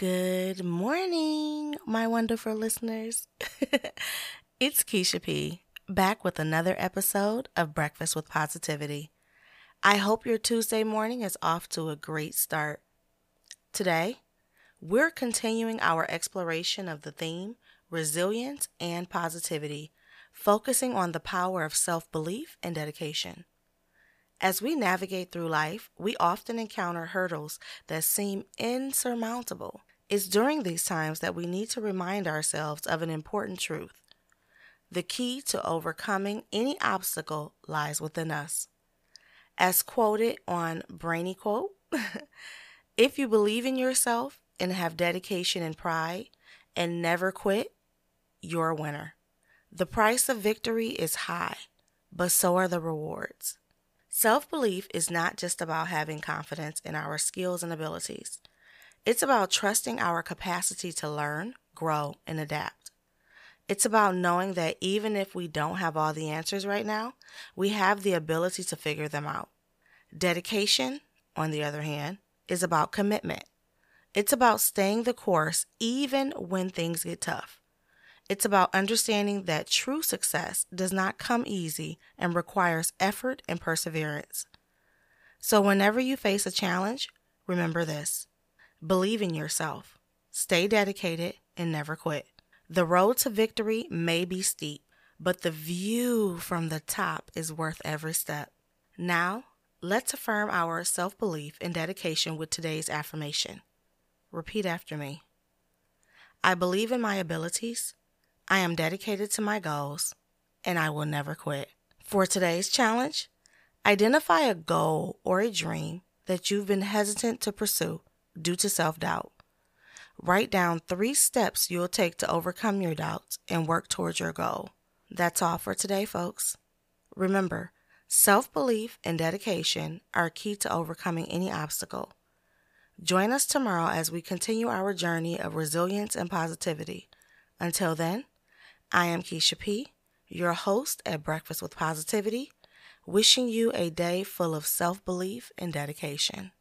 Good morning, my wonderful listeners. it's Kesha P, back with another episode of Breakfast with Positivity. I hope your Tuesday morning is off to a great start. Today, we're continuing our exploration of the theme resilience and positivity, focusing on the power of self belief and dedication. As we navigate through life, we often encounter hurdles that seem insurmountable. It's during these times that we need to remind ourselves of an important truth. The key to overcoming any obstacle lies within us. As quoted on Brainy Quote, if you believe in yourself and have dedication and pride and never quit, you're a winner. The price of victory is high, but so are the rewards. Self belief is not just about having confidence in our skills and abilities, it's about trusting our capacity to learn, grow, and adapt. It's about knowing that even if we don't have all the answers right now, we have the ability to figure them out. Dedication, on the other hand, is about commitment. It's about staying the course even when things get tough. It's about understanding that true success does not come easy and requires effort and perseverance. So, whenever you face a challenge, remember this believe in yourself, stay dedicated, and never quit. The road to victory may be steep, but the view from the top is worth every step. Now, let's affirm our self belief and dedication with today's affirmation. Repeat after me I believe in my abilities. I am dedicated to my goals and I will never quit. For today's challenge, identify a goal or a dream that you've been hesitant to pursue due to self doubt. Write down three steps you'll take to overcome your doubts and work towards your goal. That's all for today, folks. Remember, self belief and dedication are key to overcoming any obstacle. Join us tomorrow as we continue our journey of resilience and positivity. Until then, I am Kesha P., your host at Breakfast with Positivity, wishing you a day full of self belief and dedication.